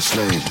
count, never